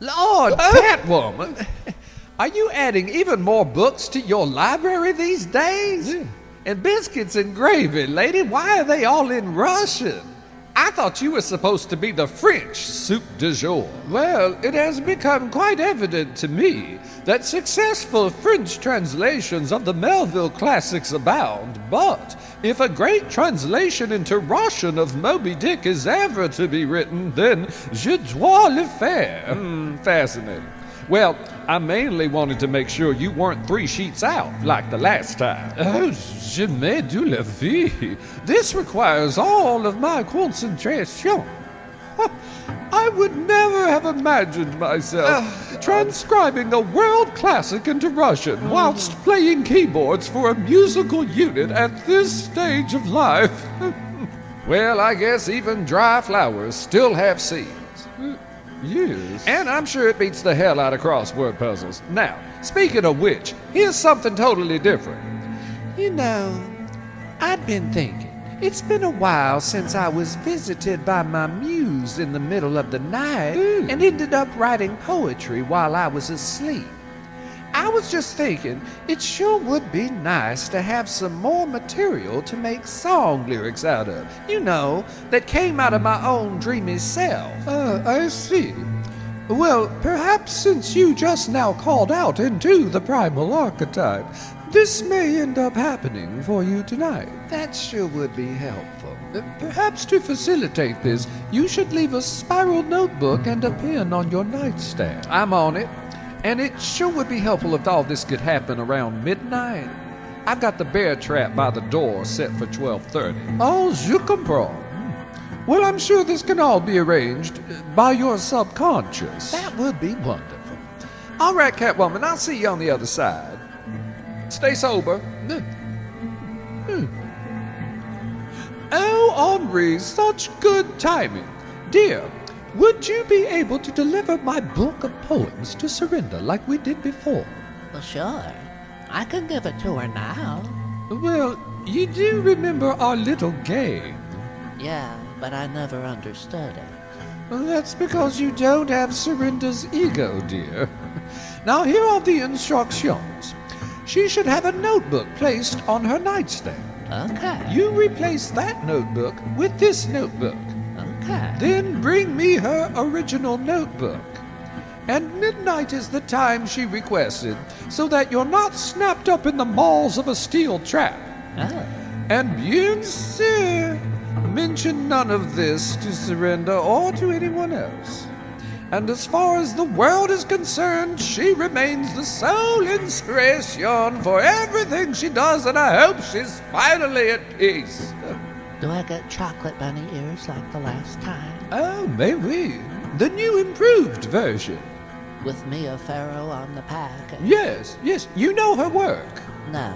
Lord, Catwoman, are you adding even more books to your library these days? And biscuits and gravy, lady, why are they all in Russian? I thought you were supposed to be the French soup du jour. Well, it has become quite evident to me that successful French translations of the Melville classics abound, but if a great translation into Russian of Moby Dick is ever to be written, then je dois le faire. Hmm, fascinating. Well, I mainly wanted to make sure you weren't three sheets out like the last time. Oh, jamais de la vie. This requires all of my concentration. I would never have imagined myself ah. transcribing a world classic into Russian whilst playing keyboards for a musical unit at this stage of life. well, I guess even dry flowers still have seeds. Yes. And I'm sure it beats the hell out of crossword puzzles. Now, speaking of which, here's something totally different. You know, I'd been thinking. It's been a while since I was visited by my muse in the middle of the night hmm. and ended up writing poetry while I was asleep. I was just thinking it sure would be nice to have some more material to make song lyrics out of. You know, that came out of my own dreamy self. Uh, I see. Well, perhaps since you just now called out into the primal archetype, this may end up happening for you tonight. That sure would be helpful. Uh, Perhaps to facilitate this, you should leave a spiral notebook and a pen on your nightstand. I'm on it. And it sure would be helpful if all this could happen around midnight. I've got the bear trap by the door set for 12:30. Oh, je comprends. Well, I'm sure this can all be arranged by your subconscious. That would be wonderful. All right, Catwoman, I'll see you on the other side. Stay sober. Hmm. Oh, Henri, such good timing. Dear, would you be able to deliver my book of poems to Surrenda like we did before? Well, sure. I can give it to her now. Well, you do remember our little game. Yeah, but I never understood it. Well, that's because you don't have Surrenda's ego, dear. Now, here are the instructions. She should have a notebook placed on her nightstand. Okay. You replace that notebook with this notebook. Then bring me her original notebook. And midnight is the time she requested, so that you're not snapped up in the maws of a steel trap. Oh. And bien sûr, mention none of this to Surrenda or to anyone else. And as far as the world is concerned, she remains the sole inspiration for everything she does, and I hope she's finally at peace. Do I get chocolate bunny ears like the last time? Oh, maybe. The new improved version. With Mia Farrow on the pack? and- Yes, yes, you know her work. No.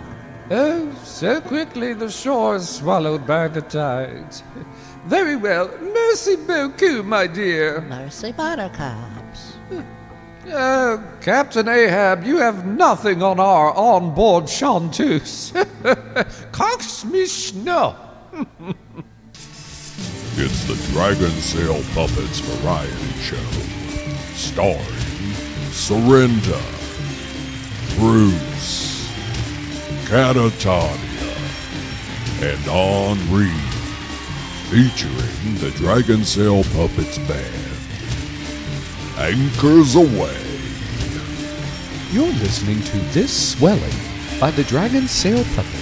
Oh, so quickly the shore is swallowed by the tides. Very well. Merci beaucoup, my dear. Mercy Buttercups. Oh, Captain Ahab, you have nothing on our onboard chanteuse. Cox me. It's the Dragonsail Puppets Variety Show. Starring Surrenda, Bruce, Catatonia, and Henri. Featuring the Dragonsail Puppets Band. Anchors Away. You're listening to This Swelling by the Dragonsail Puppets.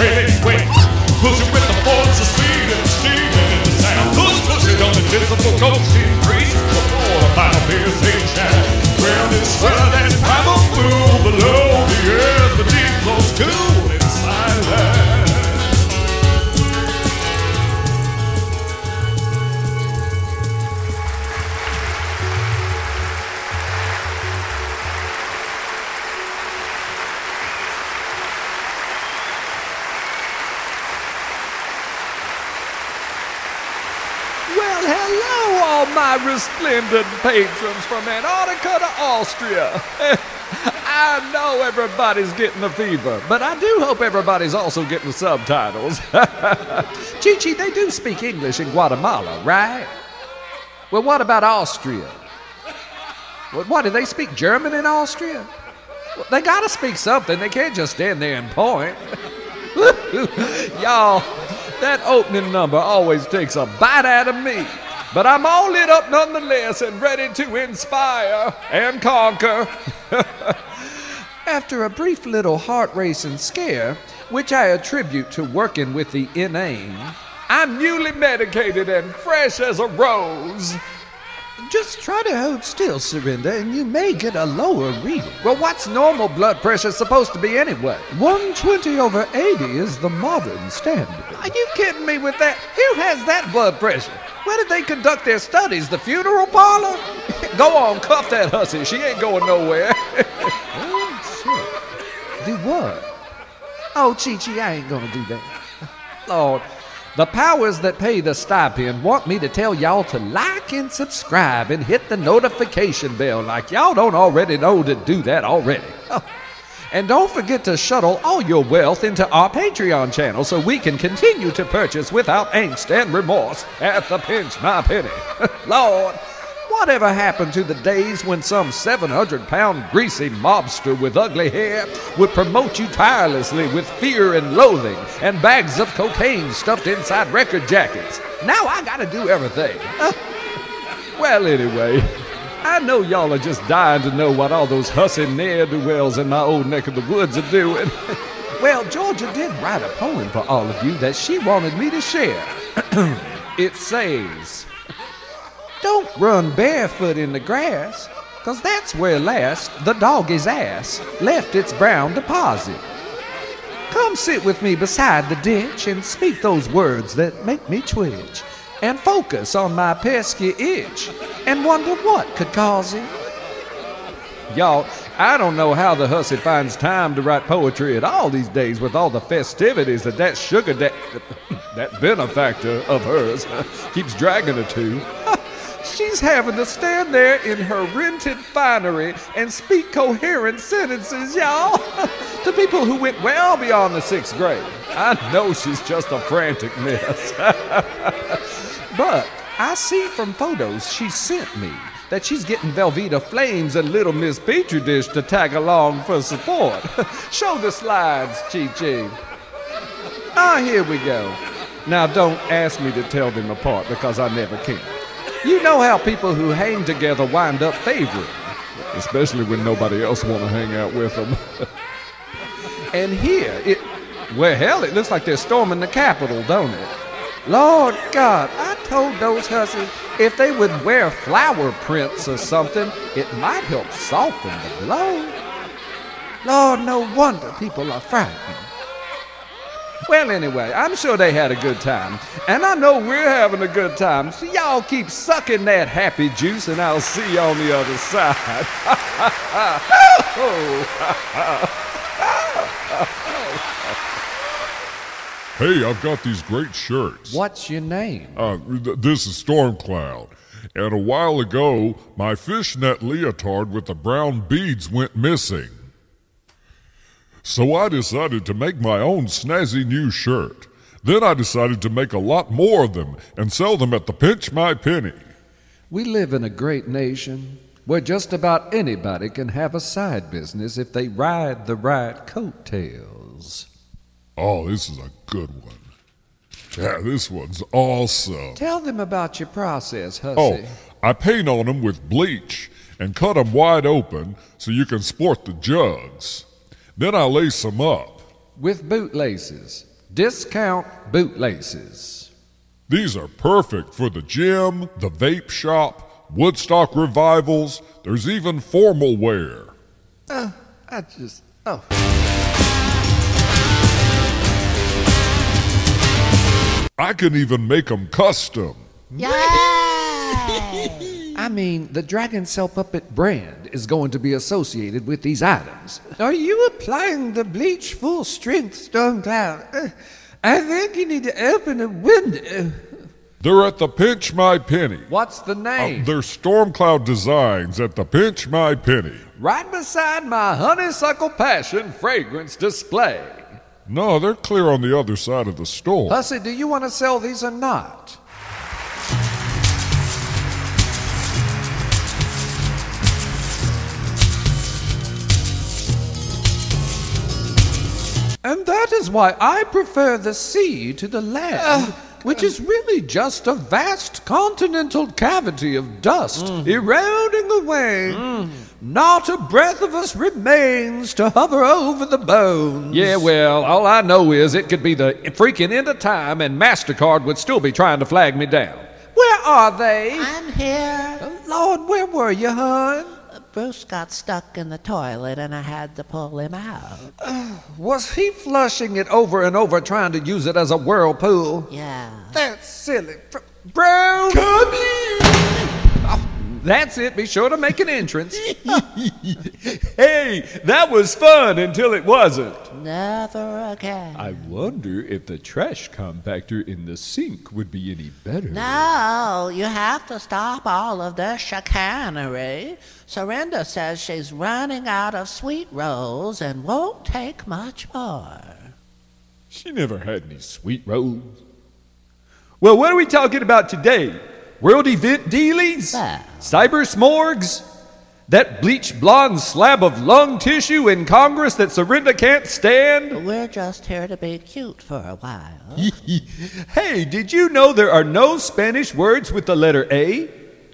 Its trailing weight. Pushing with the force of speed and steam and the sound. Push, push it on the invisible coasting my resplendent patrons from Antarctica to Austria. I know everybody's getting the fever, but I do hope everybody's also getting the subtitles. Chichi, they do speak English in Guatemala, right? Well, what about Austria? What, what do they speak German in Austria? Well, they gotta speak something. They can't just stand there and point. Y'all, that opening number always takes a bite out of me. But I'm all lit up nonetheless and ready to inspire and conquer. After a brief little heart racing scare, which I attribute to working with the inane, I'm newly medicated and fresh as a rose. Just try to hold still, Surrenda, and you may get a lower reading. Well, what's normal blood pressure supposed to be anyway? 120 over 80 is the modern standard. Are you kidding me with that? Who has that blood pressure? Where did they conduct their studies? The funeral parlor? Go on, cuff that hussy. She ain't going nowhere. oh, shit. Do what? Oh, Chi Chi, I ain't gonna do that. Lord, the powers that pay the stipend want me to tell y'all to like and subscribe and hit the notification bell like y'all don't already know to do that already. Oh. And don't forget to shuttle all your wealth into our Patreon channel so we can continue to purchase without angst and remorse at the pinch my penny. Lord, whatever happened to the days when some 700 pound greasy mobster with ugly hair would promote you tirelessly with fear and loathing and bags of cocaine stuffed inside record jackets? Now I gotta do everything. well, anyway. I know y'all are just dying to know what all those hussy ne'er-do-wells in my old neck of the woods are doing. well, Georgia did write a poem for all of you that she wanted me to share. it says, Don't run barefoot in the grass, 'cause that's where last the doggy's ass left its brown deposit. Come sit with me beside the ditch and speak those words that make me twitch and focus on my pesky itch and wonder what could cause it. Y'all, I don't know how the hussy finds time to write poetry at all these days with all the festivities that that sugar da- that benefactor of hers keeps dragging her to. She's having to stand there in her rented finery and speak coherent sentences, y'all, to people who went well beyond the sixth grade. I know she's just a frantic mess. But I see from photos she sent me that she's getting Velveeta Flames and Little Miss Petri Dish to tag along for support. Show the slides, Chi Chi. Ah, here we go. Now, don't ask me to tell them apart because I never can. You know how people who hang together wind up favoring, especially when nobody else want to hang out with them. and here, it, well, hell, it looks like they're storming the Capitol, don't it? Lord God, told those hussies if they would wear flower prints or something, it might help soften the blow. Lord, no wonder people are frightened. Well, anyway, I'm sure they had a good time. And I know we're having a good time. So y'all keep sucking that happy juice, and I'll see you on the other side. Oh. Hey, I've got these great shirts. What's your name? Uh, th- this is Stormcloud. And a while ago, my fishnet leotard with the brown beads went missing. So I decided to make my own snazzy new shirt. Then I decided to make a lot more of them and sell them at the pinch my penny. We live in a great nation where just about anybody can have a side business if they ride the right coattails. Oh, this is a good one. Yeah, this one's awesome. Tell them about your process, hussy. Oh, I paint on them with bleach and cut them wide open so you can sport the jugs. Then I lace them up. with bootlaces. Discount bootlaces. These are perfect for the gym, the vape shop, Woodstock revivals. There's even formal wear. Uh, I just. Oh. I can even make them custom. Yay! I mean, the Dragonsail Puppet brand is going to be associated with these items. Are you applying the bleach full strength, Stormcloud? Uh, I think you need to open a window. They're at the Pinch My Penny. What's the Uh, name? they're Stormcloud designs at the Pinch My Penny. right beside my honeysuckle passion fragrance display. No, they're clear on the other side of the store. Hussy, do you want to sell these or not? And that is why I prefer the sea to the land, ah. which is really just a vast continental cavity of dust mm. eroding away. Mm. Not a breath of us remains to hover over the bones. Yeah, well, all I know is it could be the freaking end of time and MasterCard would still be trying to flag me down. Where are they? I'm here. Oh, Lord, where were you, hon? Bruce got stuck in the toilet and I had to pull him out. Was he flushing it over and over trying to use it as a whirlpool? Yeah. That's silly. Br- Bro! Come here! That's it. Be sure to make an entrance. Hey, that was fun until it wasn't. Never again. I wonder if the trash compactor in the sink would be any better. No, you have to stop all of this chicanery. Surrenda says she's running out of sweet rolls and won't take much more. She never had any sweet rolls. Well, what are we talking about today? World event dealies? Well. Cyber smorgs? That bleached blonde slab of lung tissue in Congress that Surrenda can't stand? We're just here to be cute for a while. hey, did you know there are no Spanish words with the letter A?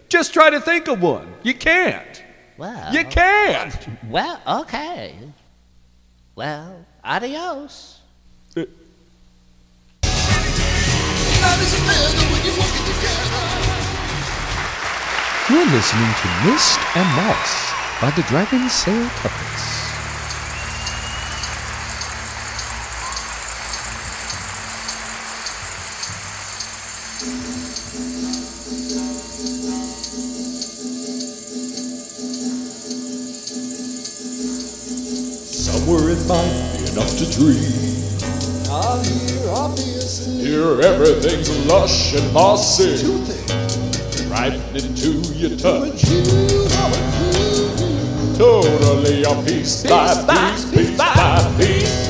Just try to think of one. You can't. Well, You can't. well, okay. Well, adios. You're listening to Mist and Moss by the Dragonsail Puppets. Somewhere it might be enough to dream. I hear obviously. Here everything's lush and mossy. Ripening to your touch. Totally a piece by piece, piece by piece.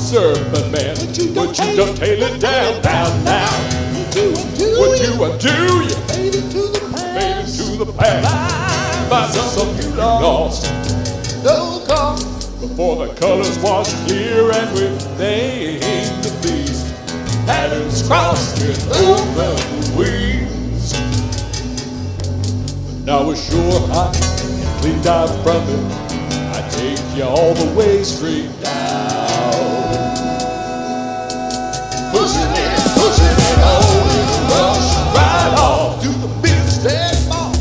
Serpent man, would you dovetail it down, down, down? Would you undo you? Fade into the past. Find some you lost. No come before the colors wash clear and we name the beast. Patterns crossed with open wings. But now we're sure hot clean dive from it. I take you all the way straight down. Pushing it, pushing it in rush. Right off to the big stand ball.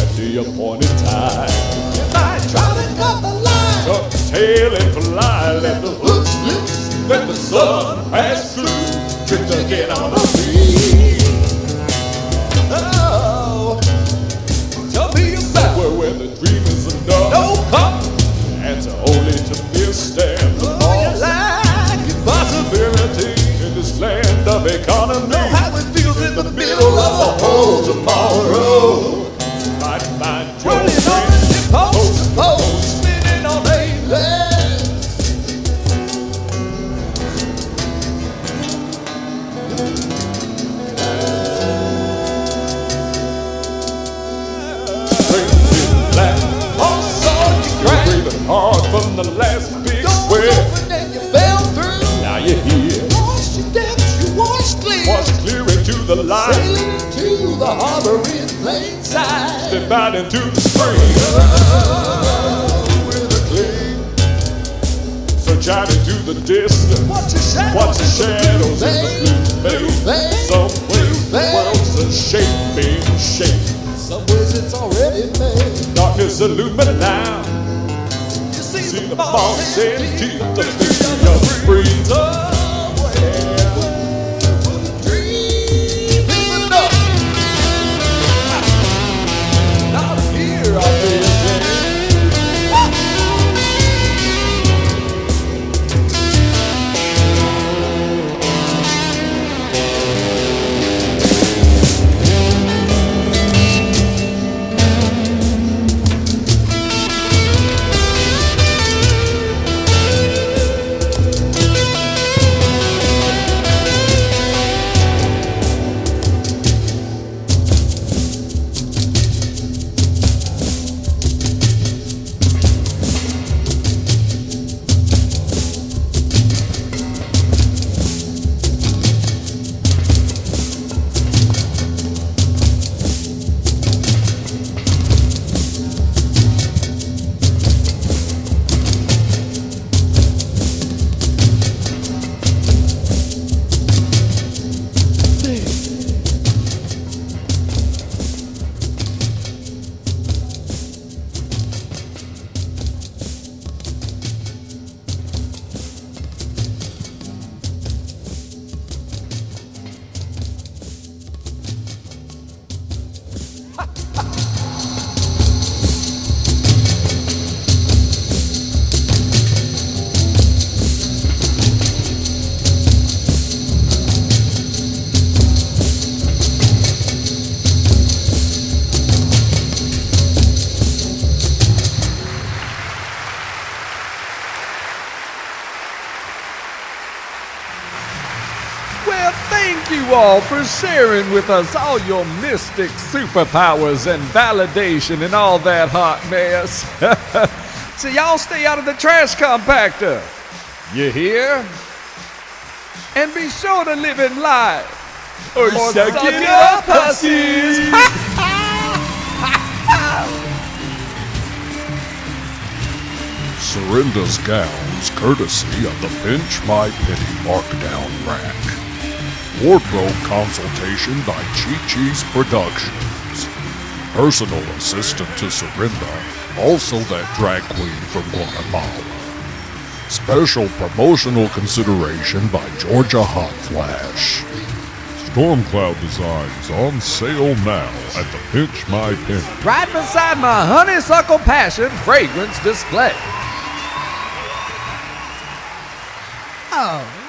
At the appointed time. You might try to cut the line. Tuck the tail and fly. Let the hooks loose. Let the sun pass through. Trick to get on the feet. In the middle of the whole tomorrow. Harbor in plain sight. Step out into the spring. With a clean. So reach out into the distance. Watch your shadows, Watch the shadows in the blue veil, Someplace the world's a shape being shaped. Some ways it's already made. Darkness illuminate now. You see, See the boss and teeth of the freedom. Thank you all for sharing with us all your mystic superpowers and validation and all that hot mess. so, y'all stay out of the trash compactor. You hear? And be sure to live in life. Or, suck, it up, pussies. Surrenda's gowns, courtesy of the Pinch My Penny Markdown Rack. Wardrobe consultation by Chi Chi's Productions. Personal assistant to Surrenda, also that drag queen from Guatemala. Special promotional consideration by Georgia Hot Flash. Stormcloud Designs on sale now at the Pinch My Penny. Right beside my honeysuckle passion fragrance display. Oh, I'm Moody.